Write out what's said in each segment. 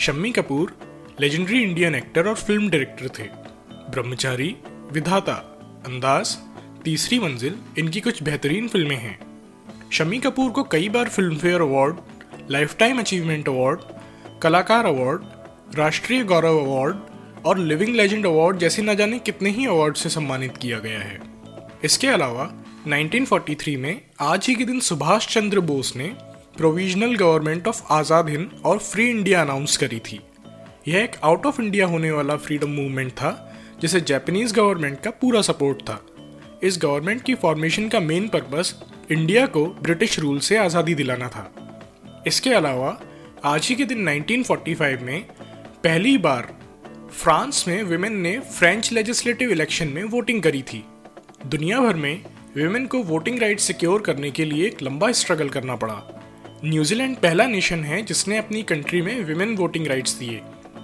Shammi Kapoor legendary Indian actor और film director थे। ब्रह्मचारी, विधाता, अंदाज, तीसरी मंजिल, इनकी कुछ बेहतरीन फ़िल्में हैं। शम्मी कपूर को कई बार Filmfare award lifetime achievement award Kalakar award Rashtriya Gaurav award और लिविंग लेजेंड अवार्ड जैसे न जाने कितने ही अवार्ड से सम्मानित किया गया है। इसके अलावा 1943 में आज ही के दिन सुभाष चंद्र बोस ने provisional government of Azad Hind और फ्री इंडिया अनाउंस करी थी। यह एक आउट ऑफ़ इंडिया होने वाला फ्रीडम मूवमेंट था, जिसे जापानीज गवर्नमेंट का पूरा सपोर्ट था। इस गवर्नमेंट की फॉर्मेशन का मेन पर्पस इंडिया को ब्रिटिश रूल से आज़ादी दिलाना था। इसके अलावा, आज ही के दिन 1945 में पहली बार फ्रांस में विमेन ने फ्रेंच लेजिस्लेटिव इलेक्शन में वोटिंग करी थी। दुनिया भर में विमेन को वोटिंग राइट सिक्योर करने के लिए एक लंबा स्ट्रगल करना पड़ा। न्यूजीलैंड पहला नेशन है जिसने अपनी कंट्री में विमेन वोटिंग राइट्स दिए।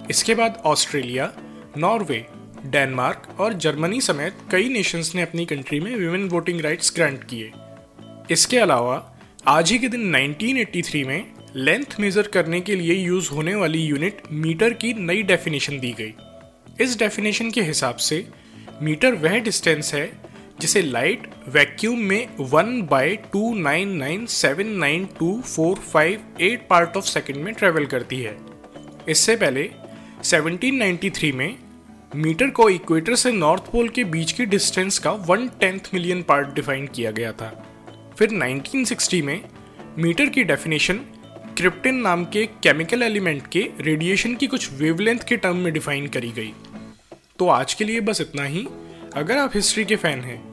इसके बाद ऑस्ट्रेलिया, नॉर्वे, डेनमार्क और जर्मनी समेत कई नेशंस ने अपनी कंट्री में विमेन वोटिंग राइट्स ग्रांट किए। इसके अलावा, आज ही के दिन 1983 में लेंथ मेजर करने के लिए यूज़ होने वाली यूनिट मीटर की नई डेफिनेशन दी गई। इस डेफिनेशन के हिसाब से मीटर वह डिस्टेंस है जिसे लाइट वैक्यूम में one by two nine nine seven nine two four five eight part of second में ट्रेवल करती है। इससे पहले 1793 में मीटर को इक्वेटर से नॉर्थ पोल के बीच की डिस्टेंस का one tenth million part define किया गया था। फिर 1960 में मीटर की डेफिनेशन क्रिप्टिन नाम के केमिकल एलिमेंट के रेडिएशन की कुछ वेवलेंथ के टर्म में डिफाइन करी गई। तो आज के लिए बस इतना ही। अगर आप हिस्ट्री के फ़ैन हैं